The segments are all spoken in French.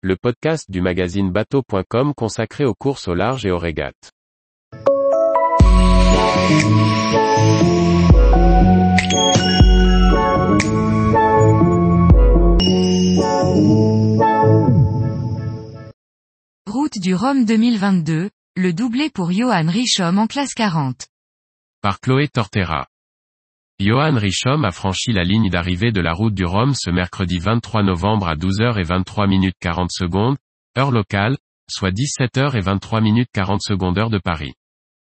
le podcast du magazine bateau.com consacré aux courses au large et aux régates. Route du Rhum 2022, le doublé pour Johan Richomme en classe 40. Par Chloé Tortera. Johan Richomme a franchi la ligne d'arrivée de la route du Rhum ce mercredi 23 novembre à 12h23 minutes 40 secondes, heure locale, soit 17h23 minutes 40 secondes heure de Paris.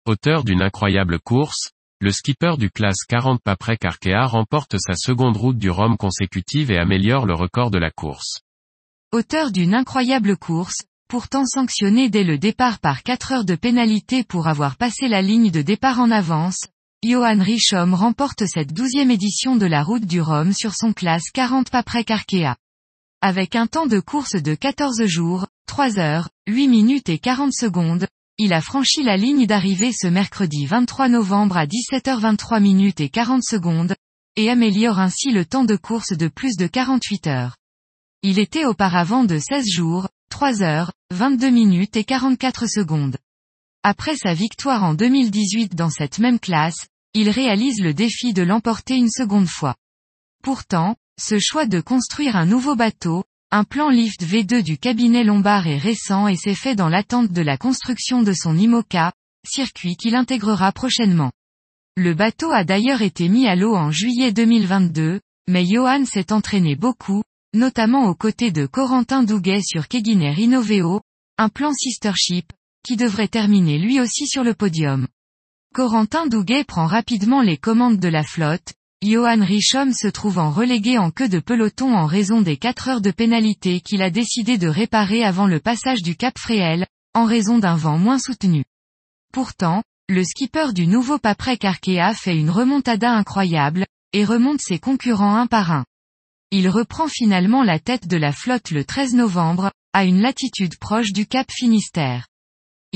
Auteur d'une incroyable course, le skipper du classe 40 Paprec Arkea remporte sa seconde route du Rhum consécutive et améliore le record de la course. Auteur d'une incroyable course, pourtant sanctionné dès le départ par 4 heures de pénalité pour avoir passé la ligne de départ en avance, Johan Richomme remporte cette douzième édition de la route du Rhum sur son classe 40 Paprec Arkea. Avec un temps de course de 14 jours, 3 heures, 8 minutes et 40 secondes, il a franchi la ligne d'arrivée ce mercredi 23 novembre à 17h23 minutes et 40 secondes, et améliore ainsi le temps de course de plus de 48 heures. Il était auparavant de 16 jours, 3 heures, 22 minutes et 44 secondes. Après sa victoire en 2018 dans cette même classe, il réalise le défi de l'emporter une seconde fois. Pourtant, ce choix de construire un nouveau bateau, un plan lift V2 du cabinet Lombard est récent et s'est fait dans l'attente de la construction de son IMOCA, circuit qu'il intégrera prochainement. Le bateau a d'ailleurs été mis à l'eau en juillet 2022, mais Johan s'est entraîné beaucoup, notamment aux côtés de Corentin Douguet sur Keguiner Innoveo, un plan sister ship, qui devrait terminer lui aussi sur le podium. Corentin Douguet prend rapidement les commandes de la flotte, Johan Richomme se trouvant relégué en queue de peloton en raison des 4 heures de pénalité qu'il a décidé de réparer avant le passage du Cap Fréhel, en raison d'un vent moins soutenu. Pourtant, le skipper du nouveau Paprec Arkea fait une remontada incroyable, et remonte ses concurrents un par un. Il reprend finalement la tête de la flotte le 13 novembre, à une latitude proche du Cap Finistère.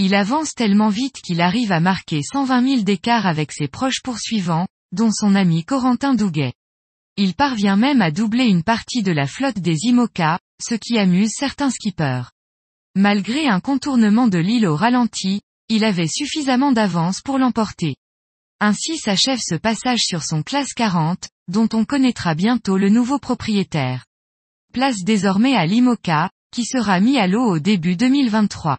Il avance tellement vite qu'il arrive à marquer 120 000 d'écart avec ses proches poursuivants, dont son ami Corentin Douguet. Il parvient même à doubler une partie de la flotte des IMOCA, ce qui amuse certains skippers. Malgré un contournement de l'île au ralenti, il avait suffisamment d'avance pour l'emporter. Ainsi s'achève ce passage sur son classe 40, dont on connaîtra bientôt le nouveau propriétaire. Place désormais à l'IMOCA, qui sera mis à l'eau au début 2023.